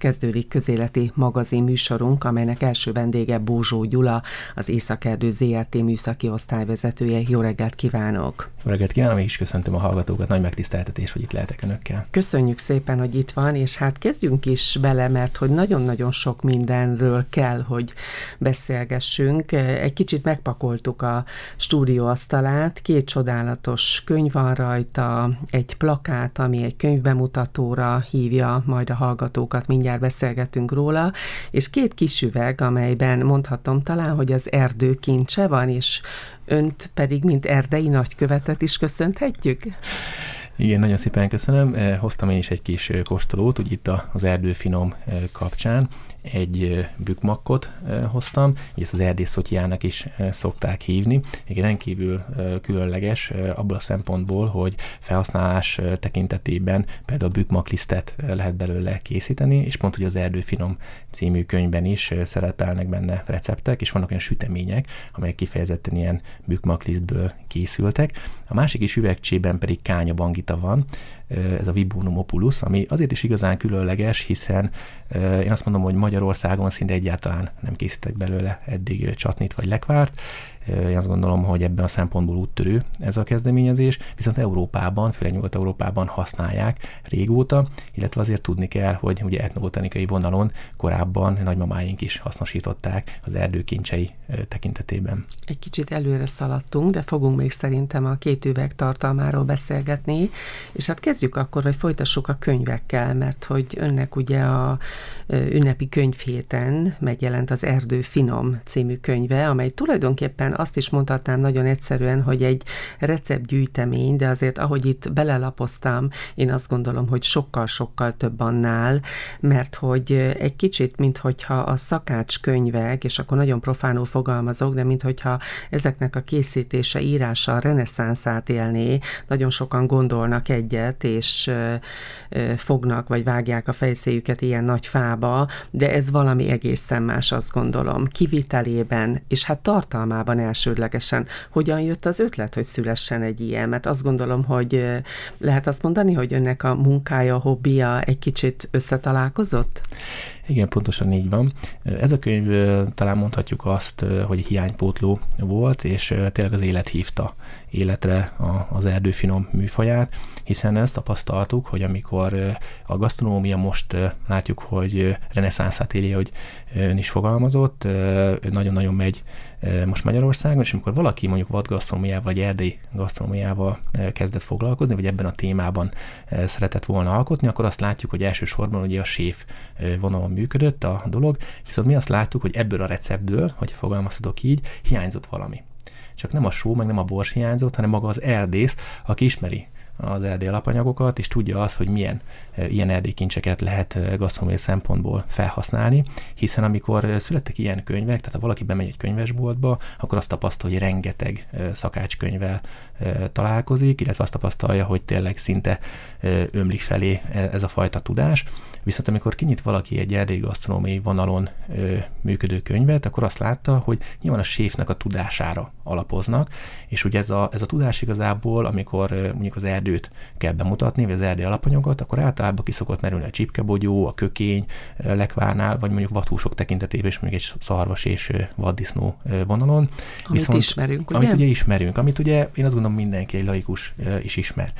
kezdődik közéleti magazin műsorunk, amelynek első vendége Bózsó Gyula, az Északerdő ZRT műszaki osztályvezetője. Jó reggelt kívánok! Jó reggelt kívánok, és köszöntöm a hallgatókat, nagy megtiszteltetés, hogy itt lehetek önökkel. Köszönjük szépen, hogy itt van, és hát kezdjünk is bele, mert hogy nagyon-nagyon sok mindenről kell, hogy beszélgessünk. Egy kicsit megpakoltuk a stúdióasztalát, két csodálatos könyv van rajta, egy plakát, ami egy könyvbemutatóra hívja majd a hallgatókat, mindjárt beszélgetünk róla, és két kis üveg, amelyben mondhatom talán, hogy az erdő kincse van, és önt pedig, mint erdei nagykövetet is köszönhetjük? Igen, nagyon szépen köszönöm. Eh, hoztam én is egy kis eh, kóstolót, úgy itt az erdőfinom eh, kapcsán egy bükmakkot hoztam, így ezt az erdészotjának is szokták hívni. Egy rendkívül különleges abból a szempontból, hogy felhasználás tekintetében például bükmaklisztet lehet belőle készíteni, és pont hogy az Erdőfinom című könyvben is szerepelnek benne receptek, és vannak olyan sütemények, amelyek kifejezetten ilyen bükmaklisztből készültek. A másik is üvegcsében pedig kányabangita van, ez a Vibonum opulus, ami azért is igazán különleges, hiszen én azt mondom, hogy Magyarországon szinte egyáltalán nem készítek belőle eddig csatnit vagy lekvárt, én azt gondolom, hogy ebben a szempontból úttörő ez a kezdeményezés, viszont Európában, főleg Nyugat-Európában használják régóta, illetve azért tudni kell, hogy ugye etnobotanikai vonalon korábban nagymamáink is hasznosították az erdőkincsei tekintetében. Egy kicsit előre szaladtunk, de fogunk még szerintem a két üveg tartalmáról beszélgetni, és hát kezdjük akkor, hogy folytassuk a könyvekkel, mert hogy önnek ugye a ünnepi könyvhéten megjelent az Erdő Finom című könyve, amely tulajdonképpen azt is mondhatnám nagyon egyszerűen, hogy egy receptgyűjtemény, de azért ahogy itt belelapoztam, én azt gondolom, hogy sokkal-sokkal több annál, mert hogy egy kicsit, minthogyha a szakács könyvek, és akkor nagyon profánul fogalmazok, de minthogyha ezeknek a készítése, írása a reneszánszát élné, nagyon sokan gondolnak egyet, és fognak, vagy vágják a fejszéjüket ilyen nagy fába, de ez valami egészen más, azt gondolom, kivitelében, és hát tartalmában elsődlegesen. Hogyan jött az ötlet, hogy szülessen egy ilyen? Mert azt gondolom, hogy lehet azt mondani, hogy önnek a munkája, a hobbija egy kicsit összetalálkozott? Igen, pontosan így van. Ez a könyv talán mondhatjuk azt, hogy hiánypótló volt, és tényleg az élet hívta életre az erdőfinom műfaját, hiszen ezt tapasztaltuk, hogy amikor a gasztronómia most látjuk, hogy reneszánszát éli, hogy ön is fogalmazott, nagyon-nagyon megy most Magyarországon, és amikor valaki mondjuk vadgasztronómiával vagy erdei gasztronómiával kezdett foglalkozni, vagy ebben a témában szeretett volna alkotni, akkor azt látjuk, hogy elsősorban ugye a séf vonalon működött a dolog, viszont mi azt láttuk, hogy ebből a receptből, hogy fogalmazhatok így, hiányzott valami. Csak nem a só, meg nem a bors hiányzott, hanem maga az erdész, aki ismeri az erdély alapanyagokat, és tudja azt, hogy milyen e, ilyen erdélykincseket lehet e, gasztronómiai szempontból felhasználni, hiszen amikor e, születtek ilyen könyvek, tehát ha valaki bemegy egy könyvesboltba, akkor azt tapasztalja, hogy rengeteg szakácskönyvvel találkozik, illetve azt tapasztalja, hogy tényleg szinte ömlik felé ez a fajta tudás. Viszont amikor kinyit valaki egy erdélyi gasztronómiai vonalon ö, működő könyvet, akkor azt látta, hogy nyilván a séfnek a tudására alapoznak, és ugye ez a, ez a tudás igazából, amikor ö, mondjuk az erdőt kell bemutatni, vagy az erdő alapanyagot, akkor általában kiszokott merülni a csipkebogyó, a kökény lekvárnál, vagy mondjuk vathúsok tekintetében is mondjuk egy szarvas és vaddisznó vonalon. Amit Viszont, ismerünk, ugye? Amit ugye ismerünk, amit ugye én azt gondolom mindenki egy laikus is ismer.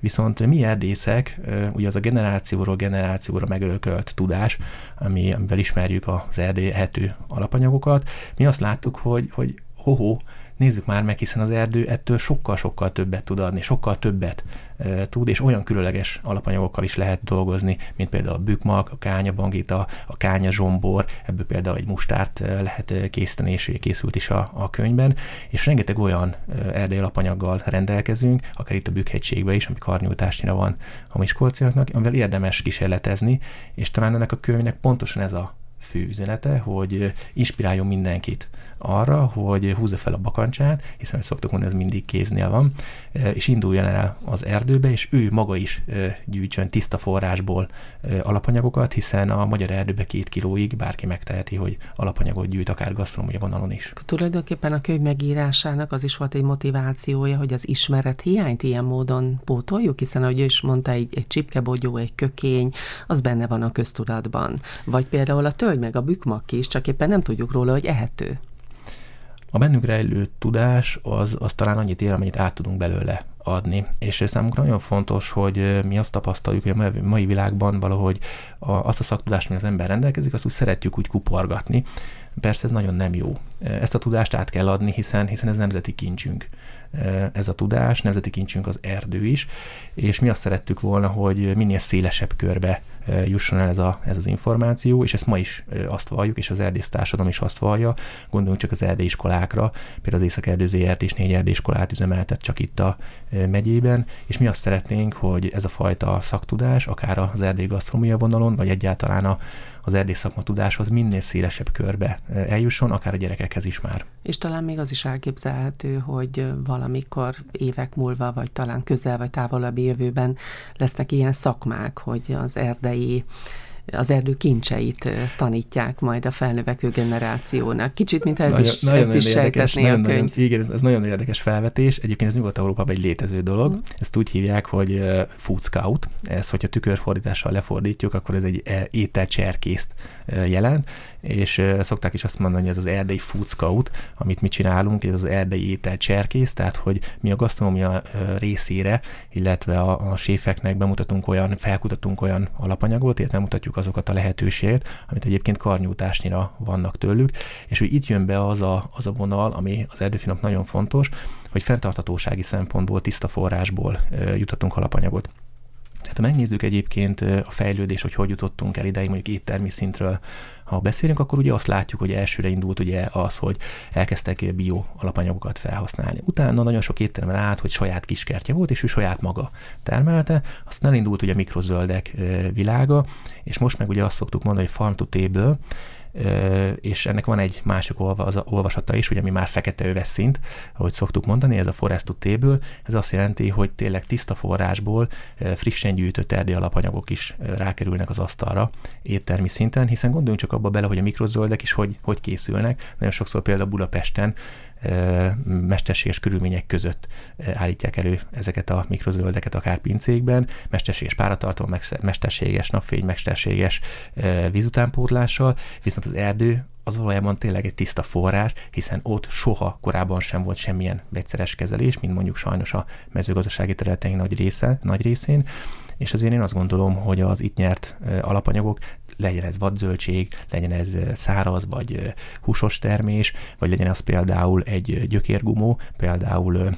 Viszont mi erdészek, ugye az a generációról generációra megörökölt tudás, ami, amivel ismerjük az erdélyhető alapanyagokat, mi azt láttuk, hogy, hogy hoho, nézzük már meg, hiszen az erdő ettől sokkal-sokkal többet tud adni, sokkal többet e, tud, és olyan különleges alapanyagokkal is lehet dolgozni, mint például a bükmak, a kányabangita, a kánya zsombor, ebből például egy mustárt lehet készíteni, és készült is a, a könyvben, és rengeteg olyan erdei alapanyaggal rendelkezünk, akár itt a Bükkhegységben is, ami karnyújtásnyira van a miskolciaknak, amivel érdemes kísérletezni, és talán ennek a könyvnek pontosan ez a fő üzenete, hogy inspiráljon mindenkit arra, hogy húzza fel a bakancsát, hiszen, hogy szoktuk mondani, ez mindig kéznél van, és induljon el az erdőbe, és ő maga is gyűjtsön tiszta forrásból alapanyagokat, hiszen a magyar erdőbe két kilóig bárki megteheti, hogy alapanyagot gyűjt, akár gasztronómia vonalon is. Tulajdonképpen a könyv megírásának az is volt egy motivációja, hogy az ismeret hiányt ilyen módon pótoljuk, hiszen ahogy ő is mondta, egy, egy csipkebogyó, egy kökény, az benne van a köztudatban. Vagy például a tölgy meg a bükmak is, csak éppen nem tudjuk róla, hogy ehető. A bennünk rejlő tudás az, az talán annyit ér, amennyit át tudunk belőle adni. És számunkra nagyon fontos, hogy mi azt tapasztaljuk, hogy a mai világban valahogy azt a szaktudást, ami az ember rendelkezik, azt úgy szeretjük úgy kuporgatni. Persze ez nagyon nem jó. Ezt a tudást át kell adni, hiszen, hiszen ez nemzeti kincsünk. Ez a tudás, nemzeti kincsünk az erdő is, és mi azt szerettük volna, hogy minél szélesebb körbe jusson el ez, a, ez az információ, és ezt ma is azt valljuk, és az erdész társadalom is azt vallja, gondoljunk csak az erdélyiskolákra, például az Észak-Erdő is négy erdélyiskolát üzemeltet csak itt a megyében, és mi azt szeretnénk, hogy ez a fajta szaktudás, akár az erdély gasztronómia vonalon, vagy egyáltalán az erdész szakma tudáshoz minél szélesebb körbe eljusson, akár a gyerekekhez is már. És talán még az is elképzelhető, hogy valamikor évek múlva, vagy talán közel vagy távolabbi jövőben lesznek ilyen szakmák, hogy az erdei az erdő kincseit tanítják majd a felnövekvő generációnak. Kicsit, mint ez nagyon, is, nagyon, ezt is érdekes, nagyon, a könyv. Nagyon, igen, ez, ez nagyon érdekes felvetés. Egyébként ez Nyugat-Európában egy létező dolog. Mm. Ezt úgy hívják, hogy food scout. Ez, hogyha tükörfordítással lefordítjuk, akkor ez egy ételcserkészt jelent, és szokták is azt mondani, hogy ez az erdei food scout, amit mi csinálunk, ez az erdei ételcserkész, tehát hogy mi a gasztronómia részére, illetve a, a séfeknek bemutatunk olyan, felkutatunk olyan alapanyagot, illetve mutatjuk azokat a lehetőséget, amit egyébként karnyújtásnyira vannak tőlük, és hogy itt jön be az a, az a vonal, ami az erdőfinak nagyon fontos, hogy fenntartatósági szempontból, tiszta forrásból jutatunk alapanyagot. Tehát ha megnézzük egyébként a fejlődés, hogy hogy jutottunk el ideig mondjuk éttermi szintről, ha beszélünk, akkor ugye azt látjuk, hogy elsőre indult ugye az, hogy elkezdtek bio alapanyagokat felhasználni. Utána nagyon sok étterem át, hogy saját kiskertje volt, és ő saját maga termelte. Aztán elindult ugye a mikrozöldek világa, és most meg ugye azt szoktuk mondani, hogy farm to table, és ennek van egy másik olvasata is, ugye ami már fekete öves szint, ahogy szoktuk mondani, ez a forest to table, ez azt jelenti, hogy tényleg tiszta forrásból frissen gyűjtött erdély alapanyagok is rákerülnek az asztalra éttermi szinten, hiszen gondoljunk csak abba bele, hogy a mikrozöldek is hogy, hogy készülnek. Nagyon sokszor például Budapesten mesterséges körülmények között állítják elő ezeket a mikrozöldeket akár pincékben, mesterséges páratartalom, mesterséges napfény, mesterséges vízutánpótlással, viszont az erdő az valójában tényleg egy tiszta forrás, hiszen ott soha korábban sem volt semmilyen vegyszeres kezelés, mint mondjuk sajnos a mezőgazdasági területeink nagy, része, nagy részén, és azért én azt gondolom, hogy az itt nyert alapanyagok, legyen ez vadzöldség, legyen ez száraz vagy húsos termés, vagy legyen az például egy gyökérgumó, például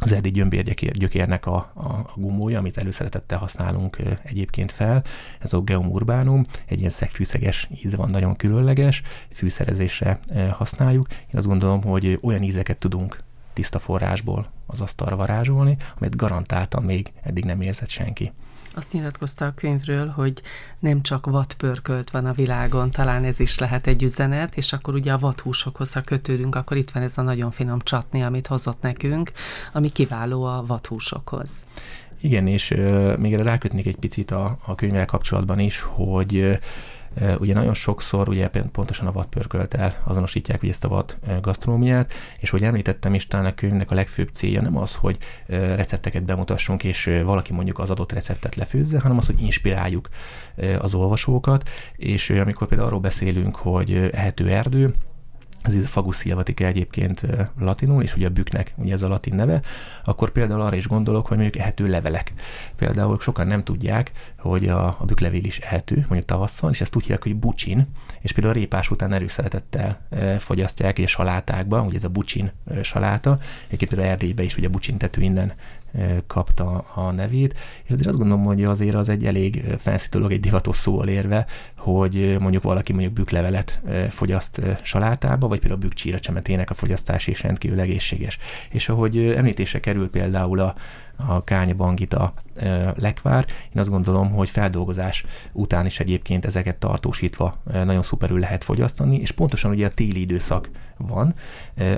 az erdély gyömbér gyökérnek a, a, a gumója, amit előszeretettel használunk egyébként fel. Ez a Geum urbanum, egy ilyen szegfűszeges íze van, nagyon különleges, fűszerezésre használjuk. Én azt gondolom, hogy olyan ízeket tudunk tiszta forrásból az asztalra varázsolni, amit garantáltan még eddig nem érzett senki. Azt nyilatkozta a könyvről, hogy nem csak vadpörkölt van a világon, talán ez is lehet egy üzenet, és akkor ugye a vadhúsokhoz, ha kötődünk, akkor itt van ez a nagyon finom csatni, amit hozott nekünk, ami kiváló a vadhúsokhoz. Igen, és euh, még erre rákötnék egy picit a, a könyvvel kapcsolatban is, hogy Ugye nagyon sokszor ugye pontosan a vadpörköltel azonosítják ugye ezt a vad gasztronómiát, és hogy említettem is, talán a könyvnek a legfőbb célja nem az, hogy recepteket bemutassunk, és valaki mondjuk az adott receptet lefőzze, hanem az, hogy inspiráljuk az olvasókat, és amikor például arról beszélünk, hogy ehető erdő, ez a fagus szilvatika egyébként latinul, és ugye a büknek ugye ez a latin neve, akkor például arra is gondolok, hogy mondjuk ehető levelek. Például sokan nem tudják, hogy a, a büklevél is ehető, mondjuk tavasszal, és ezt úgy hívják, hogy bucsin, és például a répás után erőszeretettel fogyasztják, és salátákba, ugye ez a bucsin saláta, egyébként például Erdélyben is ugye bucsin tető innen kapta a nevét, és azért azt gondolom, hogy azért az egy elég felszítő egy divatos szóval érve, hogy mondjuk valaki mondjuk büklevelet fogyaszt salátába, vagy például a bükcsíra csemetének a fogyasztás is rendkívül egészséges. És ahogy említése kerül például a, a kánya, bangita, lekvár. Én azt gondolom, hogy feldolgozás után is egyébként ezeket tartósítva nagyon szuperül lehet fogyasztani, és pontosan ugye a téli időszak van,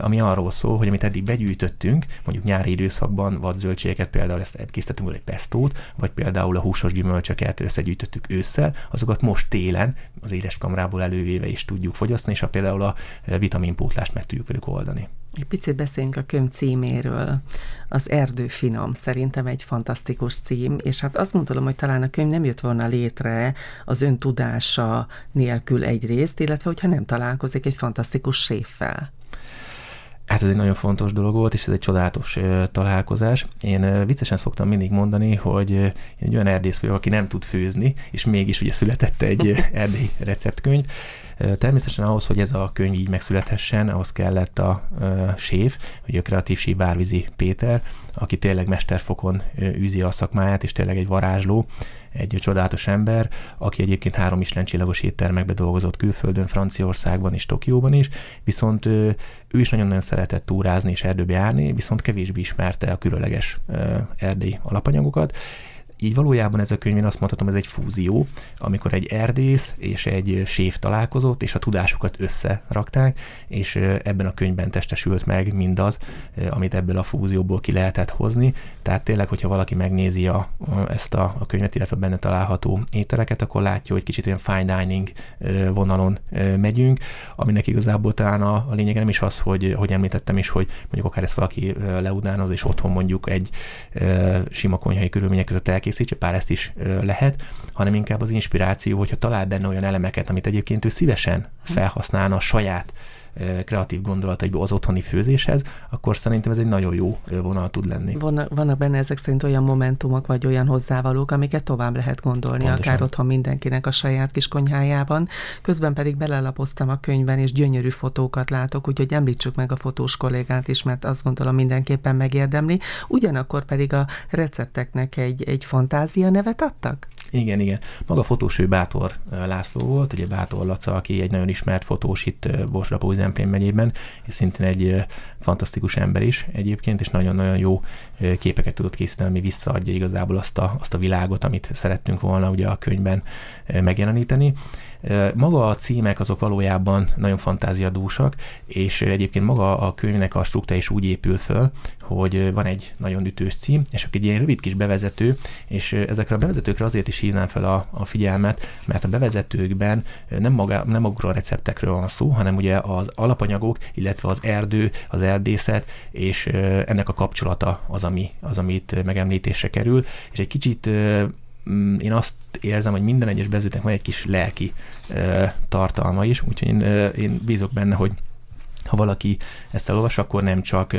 ami arról szól, hogy amit eddig begyűjtöttünk, mondjuk nyári időszakban vagy zöldségeket, például ezt készítettünk egy pestót, vagy például a húsos gyümölcsöket összegyűjtöttük ősszel, azokat most télen az éles kamrából elővéve is tudjuk fogyasztani, és a például a vitaminpótlást meg tudjuk velük oldani. Egy picit beszéljünk a könyv címéről. Az Erdő Finom szerintem egy fantasztikus cím, és hát azt gondolom, hogy talán a könyv nem jött volna létre az ön tudása nélkül egyrészt, illetve hogyha nem találkozik egy fantasztikus séffel. Hát ez egy nagyon fontos dolog volt, és ez egy csodálatos találkozás. Én viccesen szoktam mindig mondani, hogy én egy olyan erdész vagyok, aki nem tud főzni, és mégis ugye született egy erdélyi receptkönyv, Természetesen ahhoz, hogy ez a könyv így megszülethessen, ahhoz kellett a séf, ugye a kreatív sív Bárvizi Péter, aki tényleg mesterfokon űzi a szakmáját, és tényleg egy varázsló, egy csodálatos ember, aki egyébként három islencsillagos éttermekbe dolgozott külföldön, Franciaországban és Tokióban is, viszont ő is nagyon-nagyon szeretett túrázni és erdőbe járni, viszont kevésbé ismerte a különleges erdélyi alapanyagokat, így valójában ez a könyv, én azt mondhatom, ez egy fúzió, amikor egy erdész és egy séf találkozott, és a tudásukat összerakták, és ebben a könyvben testesült meg mindaz, amit ebből a fúzióból ki lehetett hozni. Tehát tényleg, hogyha valaki megnézi a, ezt a, a könyvet, illetve benne található ételeket, akkor látja, hogy kicsit olyan fine dining vonalon megyünk, aminek igazából talán a, a lényege nem is az, hogy, hogy említettem is, hogy mondjuk akár ezt valaki leudánoz, és otthon mondjuk egy sima konyhai körülmények között elkészít, elkészítse, pár ezt is lehet, hanem inkább az inspiráció, hogyha talál benne olyan elemeket, amit egyébként ő szívesen felhasználna a saját kreatív gondolataiból az otthoni főzéshez, akkor szerintem ez egy nagyon jó vonal tud lenni. Vannak, vannak benne ezek szerint olyan momentumok, vagy olyan hozzávalók, amiket tovább lehet gondolni, Pontosan. akár otthon mindenkinek a saját kis konyhájában. Közben pedig belelapoztam a könyvben, és gyönyörű fotókat látok, úgyhogy említsük meg a fotós kollégát is, mert azt gondolom mindenképpen megérdemli. Ugyanakkor pedig a recepteknek egy, egy fantázia nevet adtak? Igen, igen. Maga fotós ő Bátor László volt, ugye Bátor Laca, aki egy nagyon ismert fotós itt Borsrapó Zemplén megyében, és szintén egy fantasztikus ember is egyébként, és nagyon-nagyon jó képeket tudott készíteni, ami visszaadja igazából azt a, azt a világot, amit szerettünk volna ugye a könyvben megjeleníteni. Maga a címek azok valójában nagyon fantáziadúsak, és egyébként maga a könyvnek a struktúra is úgy épül föl, hogy van egy nagyon ütős cím, és egy ilyen rövid kis bevezető, és ezekre a bevezetőkre azért is hívnám fel a, a figyelmet, mert a bevezetőkben nem, maga, nem magukról a receptekről van szó, hanem ugye az alapanyagok, illetve az erdő, az erdészet, és ennek a kapcsolata az, ami, az amit megemlítésre kerül, és egy kicsit Mm, én azt érzem, hogy minden egyes bezőtnek van egy kis lelki tartalma is, úgyhogy én, én bízok benne, hogy ha valaki ezt elolvas, akkor nem csak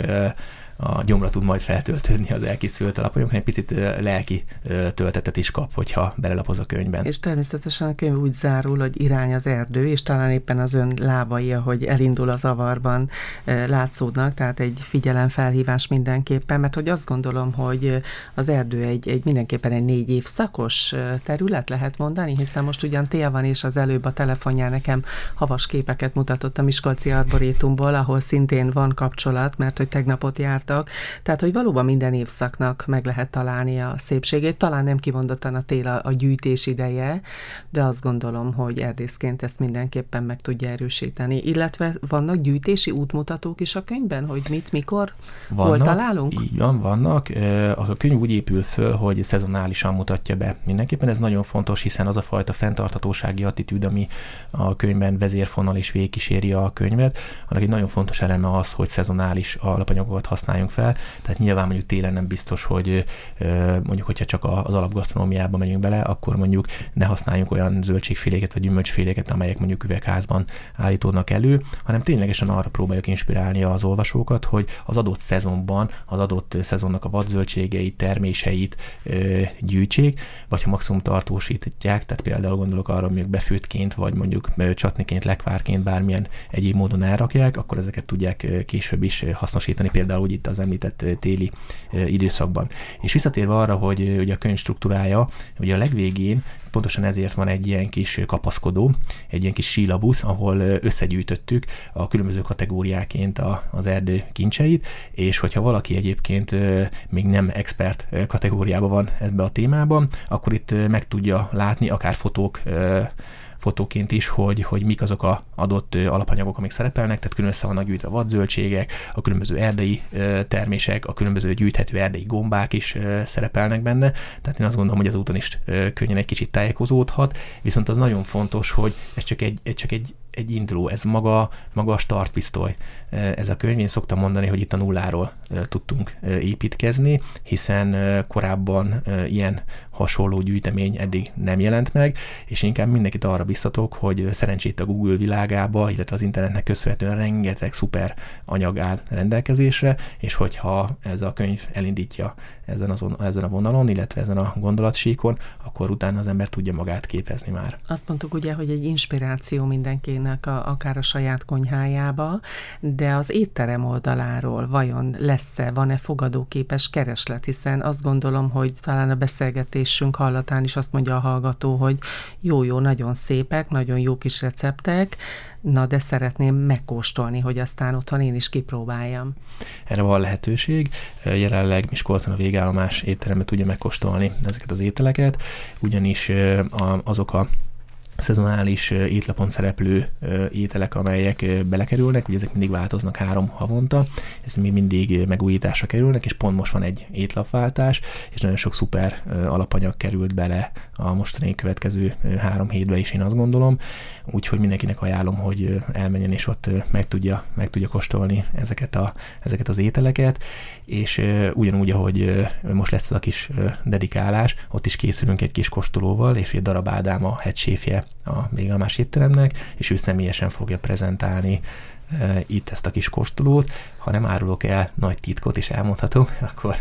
a gyomra tud majd feltöltődni az elkészült alapanyag, hanem picit lelki töltetet is kap, hogyha belelapoz a könyvben. És természetesen a könyv úgy zárul, hogy irány az erdő, és talán éppen az ön lábai, ahogy elindul az avarban, látszódnak, tehát egy figyelemfelhívás mindenképpen, mert hogy azt gondolom, hogy az erdő egy, egy mindenképpen egy négy év szakos terület lehet mondani, hiszen most ugyan tél van, és az előbb a telefonján nekem havas képeket mutatott a Miskolci Arborétumból, ahol szintén van kapcsolat, mert hogy tegnapot járt voltak. Tehát, hogy valóban minden évszaknak meg lehet találni a szépségét. Talán nem kimondottan a tél a, a gyűjtés ideje, de azt gondolom, hogy erdészként ezt mindenképpen meg tudja erősíteni. Illetve vannak gyűjtési útmutatók is a könyvben, hogy mit, mikor, vannak, hol találunk? Így van, vannak. A könyv úgy épül föl, hogy szezonálisan mutatja be. Mindenképpen ez nagyon fontos, hiszen az a fajta fenntarthatósági attitűd, ami a könyvben vezérfonal és végkíséri a könyvet, annak egy nagyon fontos eleme az, hogy szezonális alapanyagokat használ használjunk fel. Tehát nyilván mondjuk télen nem biztos, hogy mondjuk, hogyha csak az alapgasztronómiába megyünk bele, akkor mondjuk ne használjunk olyan zöldségféléket vagy gyümölcsféléket, amelyek mondjuk üvegházban állítódnak elő, hanem ténylegesen arra próbáljuk inspirálni az olvasókat, hogy az adott szezonban, az adott szezonnak a vadzöldségeit, terméseit gyűjtsék, vagy ha maximum tartósítják, tehát például gondolok arra, mondjuk befőttként, vagy mondjuk csatniként, lekvárként, bármilyen egyéb módon elrakják, akkor ezeket tudják később is hasznosítani, például úgy itt az említett téli időszakban. És visszatérve arra, hogy ugye a könyv struktúrája, ugye a legvégén pontosan ezért van egy ilyen kis kapaszkodó, egy ilyen kis sílabusz, ahol összegyűjtöttük a különböző kategóriáként a, az erdő kincseit, és hogyha valaki egyébként még nem expert kategóriában van ebbe a témában, akkor itt meg tudja látni akár fotók fotóként is, hogy, hogy mik azok a adott alapanyagok, amik szerepelnek, tehát külön össze vannak gyűjtve vadzöldségek, a különböző erdei termések, a különböző gyűjthető erdei gombák is szerepelnek benne, tehát én azt gondolom, hogy az úton is könnyen egy kicsit tájékozódhat, viszont az nagyon fontos, hogy ez csak egy, csak egy egy induló, ez maga, maga a startpisztoly. Ez a könyv, én szoktam mondani, hogy itt a nulláról tudtunk építkezni, hiszen korábban ilyen hasonló gyűjtemény eddig nem jelent meg, és inkább mindenkit arra biztatok, hogy szerencsét a Google világába, illetve az internetnek köszönhetően rengeteg szuper anyag áll rendelkezésre, és hogyha ez a könyv elindítja ezen, azon, ezen a vonalon, illetve ezen a gondolatsíkon, akkor utána az ember tudja magát képezni már. Azt mondtuk ugye, hogy egy inspiráció mindenkinek a, akár a saját konyhájába, de az étterem oldaláról vajon lesz-e, van-e fogadóképes kereslet, hiszen azt gondolom, hogy talán a beszélgetésünk hallatán is azt mondja a hallgató, hogy jó-jó, nagyon szépek, nagyon jó kis receptek, na de szeretném megkóstolni, hogy aztán otthon én is kipróbáljam. Erre van lehetőség. Jelenleg Miskolcon a végállomás étteremben tudja megkóstolni ezeket az ételeket, ugyanis azok a szezonális étlapon szereplő ételek, amelyek belekerülnek, ugye ezek mindig változnak három havonta, ez még mindig megújításra kerülnek, és pont most van egy étlapváltás, és nagyon sok szuper alapanyag került bele a mostani következő három hétbe is, én azt gondolom, úgyhogy mindenkinek ajánlom, hogy elmenjen és ott meg tudja, meg tudja kóstolni ezeket, a, ezeket az ételeket, és ugyanúgy, ahogy most lesz az a kis dedikálás, ott is készülünk egy kis kóstolóval, és egy darab Ádám a headséfje a végalmás étteremnek, és ő személyesen fogja prezentálni itt ezt a kis kóstolót, ha nem árulok el nagy titkot és elmondhatom, akkor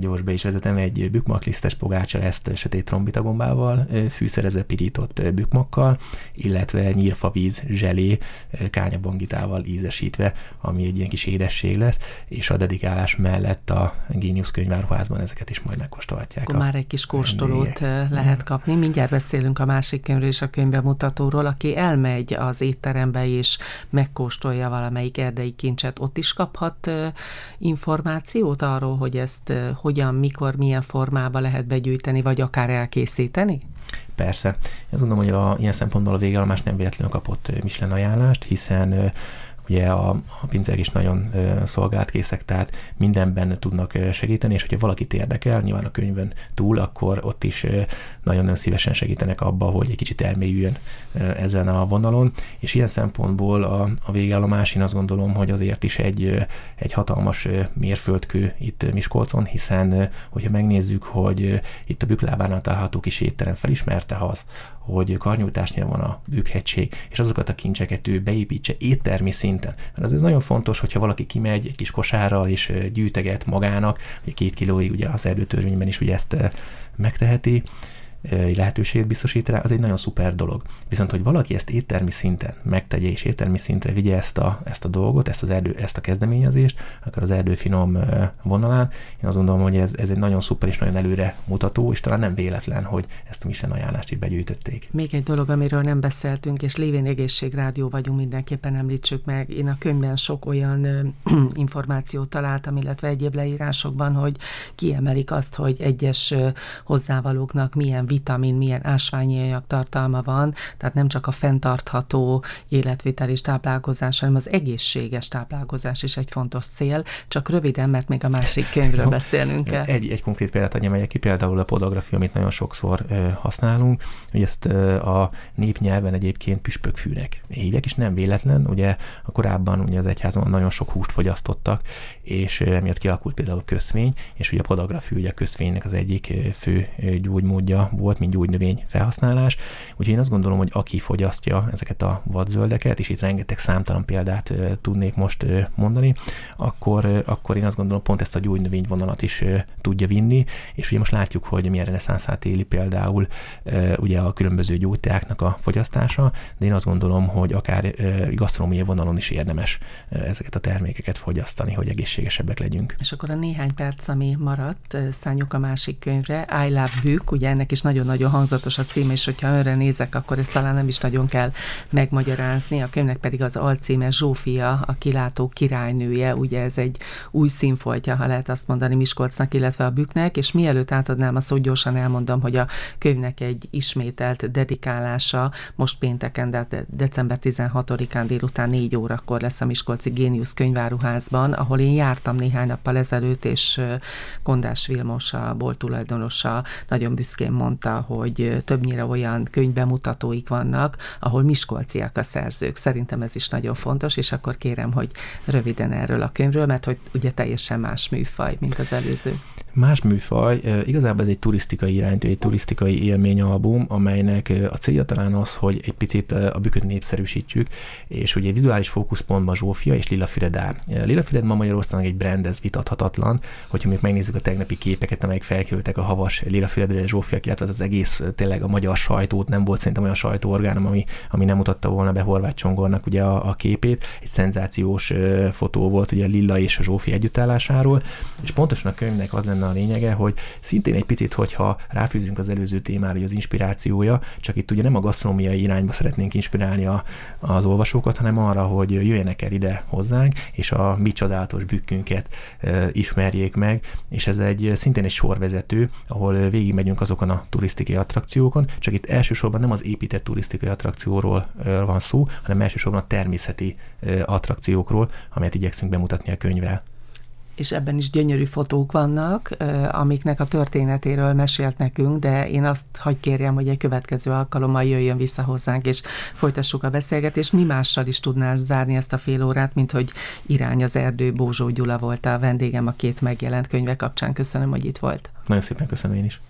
gyors be is vezetem egy bükmaklisztes pogácsa ezt sötét trombitagombával, fűszerezve pirított bükmakkal, illetve nyírfavíz zselé kányabongitával ízesítve, ami egy ilyen kis édesség lesz, és a dedikálás mellett a Génius könyvárházban ezeket is majd megkóstolhatják. Akkor már egy kis kóstolót vendégek. lehet kapni. Mindjárt beszélünk a másik könyvről és a könyvbemutatóról, aki elmegy az étterembe és megkóstolja valamelyik erdei kincset, ott is kap kaphat információt arról, hogy ezt hogyan, mikor, milyen formában lehet begyűjteni, vagy akár elkészíteni? Persze. Én gondolom, hogy a, ilyen szempontból a végállomás nem véletlenül kapott Michelin ajánlást, hiszen Ugye a, a pincér is nagyon szolgált készek, tehát mindenben tudnak segíteni, és hogyha valakit érdekel, nyilván a könyvön túl, akkor ott is nagyon-nagyon szívesen segítenek abba, hogy egy kicsit elmélyüljön ezen a vonalon, és ilyen szempontból a, a végállomás, én azt gondolom, hogy azért is egy, egy hatalmas mérföldkő itt Miskolcon, hiszen hogyha megnézzük, hogy itt a Büklábánál található kis étterem felismerte az, hogy karnyújtásnyira van a bükkhegység, és azokat a kincseket ő beépítse éttermi szinten. Mert az nagyon fontos, hogyha valaki kimegy egy kis kosárral és gyűjteget magának, hogy két kilóig ugye az erdőtörvényben is ugye ezt megteheti, lehetőséget biztosít rá, az egy nagyon szuper dolog. Viszont, hogy valaki ezt éttermi szinten megtegye, és éttermi szintre vigye ezt a, ezt a dolgot, ezt, az erdő, ezt a kezdeményezést, akár az erdőfinom vonalán, én azt gondolom, hogy ez, ez egy nagyon szuper és nagyon előre mutató, és talán nem véletlen, hogy ezt a Michelin ajánlást így begyűjtötték. Még egy dolog, amiről nem beszéltünk, és lévén egészségrádió vagyunk, mindenképpen említsük meg. Én a könyvben sok olyan információt találtam, illetve egyéb leírásokban, hogy kiemelik azt, hogy egyes hozzávalóknak milyen vitamin, milyen ásványi anyag tartalma van, tehát nem csak a fenntartható életvitel és táplálkozás, hanem az egészséges táplálkozás is egy fontos cél, csak röviden, mert még a másik könyvről beszélnünk kell. Egy, egy konkrét példát adjam ki, például a podografia, amit nagyon sokszor ö, használunk, hogy ezt ö, a népnyelven egyébként püspökfűnek hívják, és nem véletlen, ugye a korábban ugye az egyházon nagyon sok húst fogyasztottak, és emiatt kialakult például a köszvény, és ugye a podografia ugye a köszvénynek az egyik fő gyógymódja volt, mint gyógynövény felhasználás. Úgyhogy én azt gondolom, hogy aki fogyasztja ezeket a vadzöldeket, és itt rengeteg számtalan példát tudnék most mondani, akkor, akkor én azt gondolom, pont ezt a gyógynövény vonalat is tudja vinni, és ugye most látjuk, hogy milyen reneszánszát éli például ugye a különböző gyógyteáknak a fogyasztása, de én azt gondolom, hogy akár gasztronómiai vonalon is érdemes ezeket a termékeket fogyasztani, hogy egészségesebbek legyünk. És akkor a néhány perc, ami maradt, szálljuk a másik könyvre, I Love Bük, ugye ennek is nagyon-nagyon hangzatos a cím, és hogyha önre nézek, akkor ezt talán nem is nagyon kell megmagyarázni. A könyvnek pedig az alcíme Zsófia, a kilátó királynője, ugye ez egy új színfoltja, ha lehet azt mondani Miskolcnak, illetve a Büknek, és mielőtt átadnám a szót, gyorsan elmondom, hogy a könyvnek egy ismételt dedikálása most pénteken, de december 16-án délután 4 órakor lesz a Miskolci Génius könyváruházban, ahol én jártam néhány nappal ezelőtt, és Kondás Vilmos, a bolt tulajdonosa nagyon büszkén mondta, hogy többnyire olyan könyvbemutatóik vannak, ahol miskolciak a szerzők. Szerintem ez is nagyon fontos, és akkor kérem, hogy röviden erről a könyvről, mert hogy ugye teljesen más műfaj, mint az előző. Más műfaj, igazából ez egy turisztikai iránytű, egy turisztikai élményalbum, amelynek a célja talán az, hogy egy picit a büköt népszerűsítjük, és ugye vizuális fókuszpontban Zsófia és Lila Füred Lila Füred ma Magyarországon egy brand, ez vitathatatlan, hogyha még megnézzük a tegnapi képeket, amelyek felkültek a havas Lila Füredre, Zsófia, illetve az egész tényleg a magyar sajtót, nem volt szerintem olyan sajtóorgánum, ami, ami nem mutatta volna be Horváth Csongornak ugye a, a képét. Egy szenzációs fotó volt ugye Lilla és a Zsófia együttállásáról, és pontosan a könyvnek az lenne a lényege, hogy szintén egy picit, hogyha ráfűzünk az előző témára, hogy az inspirációja, csak itt ugye nem a gasztronómiai irányba szeretnénk inspirálni a, az olvasókat, hanem arra, hogy jöjjenek el ide hozzánk, és a mi csodálatos bükkünket e, ismerjék meg, és ez egy szintén egy sorvezető, ahol végigmegyünk azokon a turisztikai attrakciókon, csak itt elsősorban nem az épített turisztikai attrakcióról van szó, hanem elsősorban a természeti attrakciókról, amelyet igyekszünk bemutatni a könyvvel és ebben is gyönyörű fotók vannak, amiknek a történetéről mesélt nekünk, de én azt hagy kérjem, hogy egy következő alkalommal jöjjön vissza hozzánk, és folytassuk a beszélgetést. Mi mással is tudnál zárni ezt a fél órát, mint hogy Irány az erdő, Bózsó Gyula volt a vendégem a két megjelent könyve kapcsán. Köszönöm, hogy itt volt. Nagyon szépen köszönöm én is.